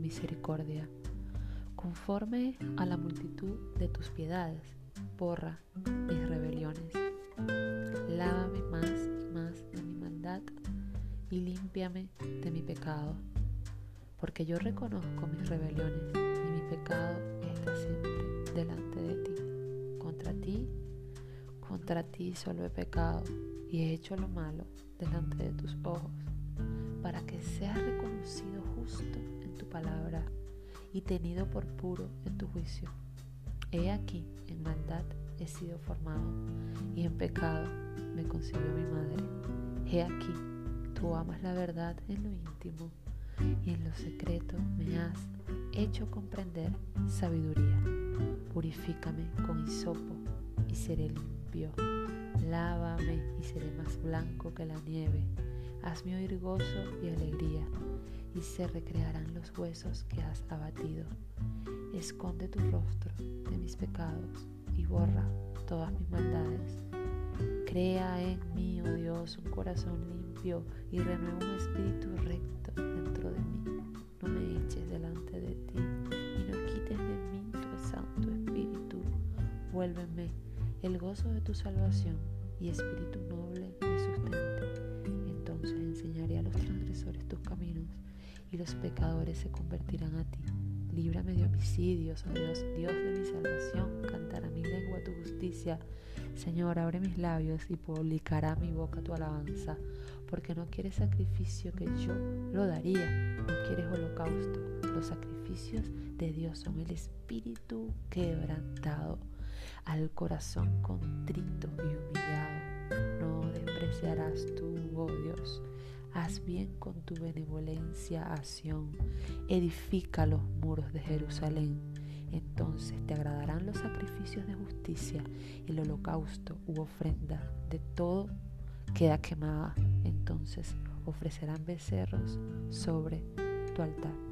misericordia, conforme a la multitud de tus piedades, borra mis rebeliones. Lávame más y más de mi maldad y límpiame de mi pecado, porque yo reconozco mis rebeliones y mi pecado está siempre delante de ti. Contra ti, contra ti solo he pecado y he hecho lo malo delante de tus ojos, para que seas reconocido justo en tu palabra y tenido por puro en tu juicio. He aquí, en maldad he sido formado y en pecado me concibió mi madre. He aquí, tú amas la verdad en lo íntimo y en lo secreto me has hecho comprender sabiduría. Purifícame con hisopo y seré limpio. Lávame y seré más blanco que la nieve. Hazme oír gozo y alegría, y se recrearán los huesos que has abatido. Esconde tu rostro de mis pecados y borra todas mis maldades. Crea en mí, oh Dios, un corazón limpio y renueva un espíritu recto dentro de mí. No me eches delante de ti y no quites de mí tu santo espíritu. Vuélveme el gozo de tu salvación y espíritu noble me sustente. Enseñaré a los transgresores tus caminos y los pecadores se convertirán a ti. Líbrame de homicidios, oh Dios, Dios de mi salvación, cantará mi lengua tu justicia. Señor, abre mis labios y publicará mi boca tu alabanza, porque no quieres sacrificio que yo lo daría, no quieres holocausto. Los sacrificios de Dios son el espíritu quebrantado al corazón contrito y humillado. No despreciarás tú, oh Dios. Haz bien con tu benevolencia a edifica los muros de Jerusalén. Entonces te agradarán los sacrificios de justicia, el holocausto u ofrenda de todo queda quemada. Entonces ofrecerán becerros sobre tu altar.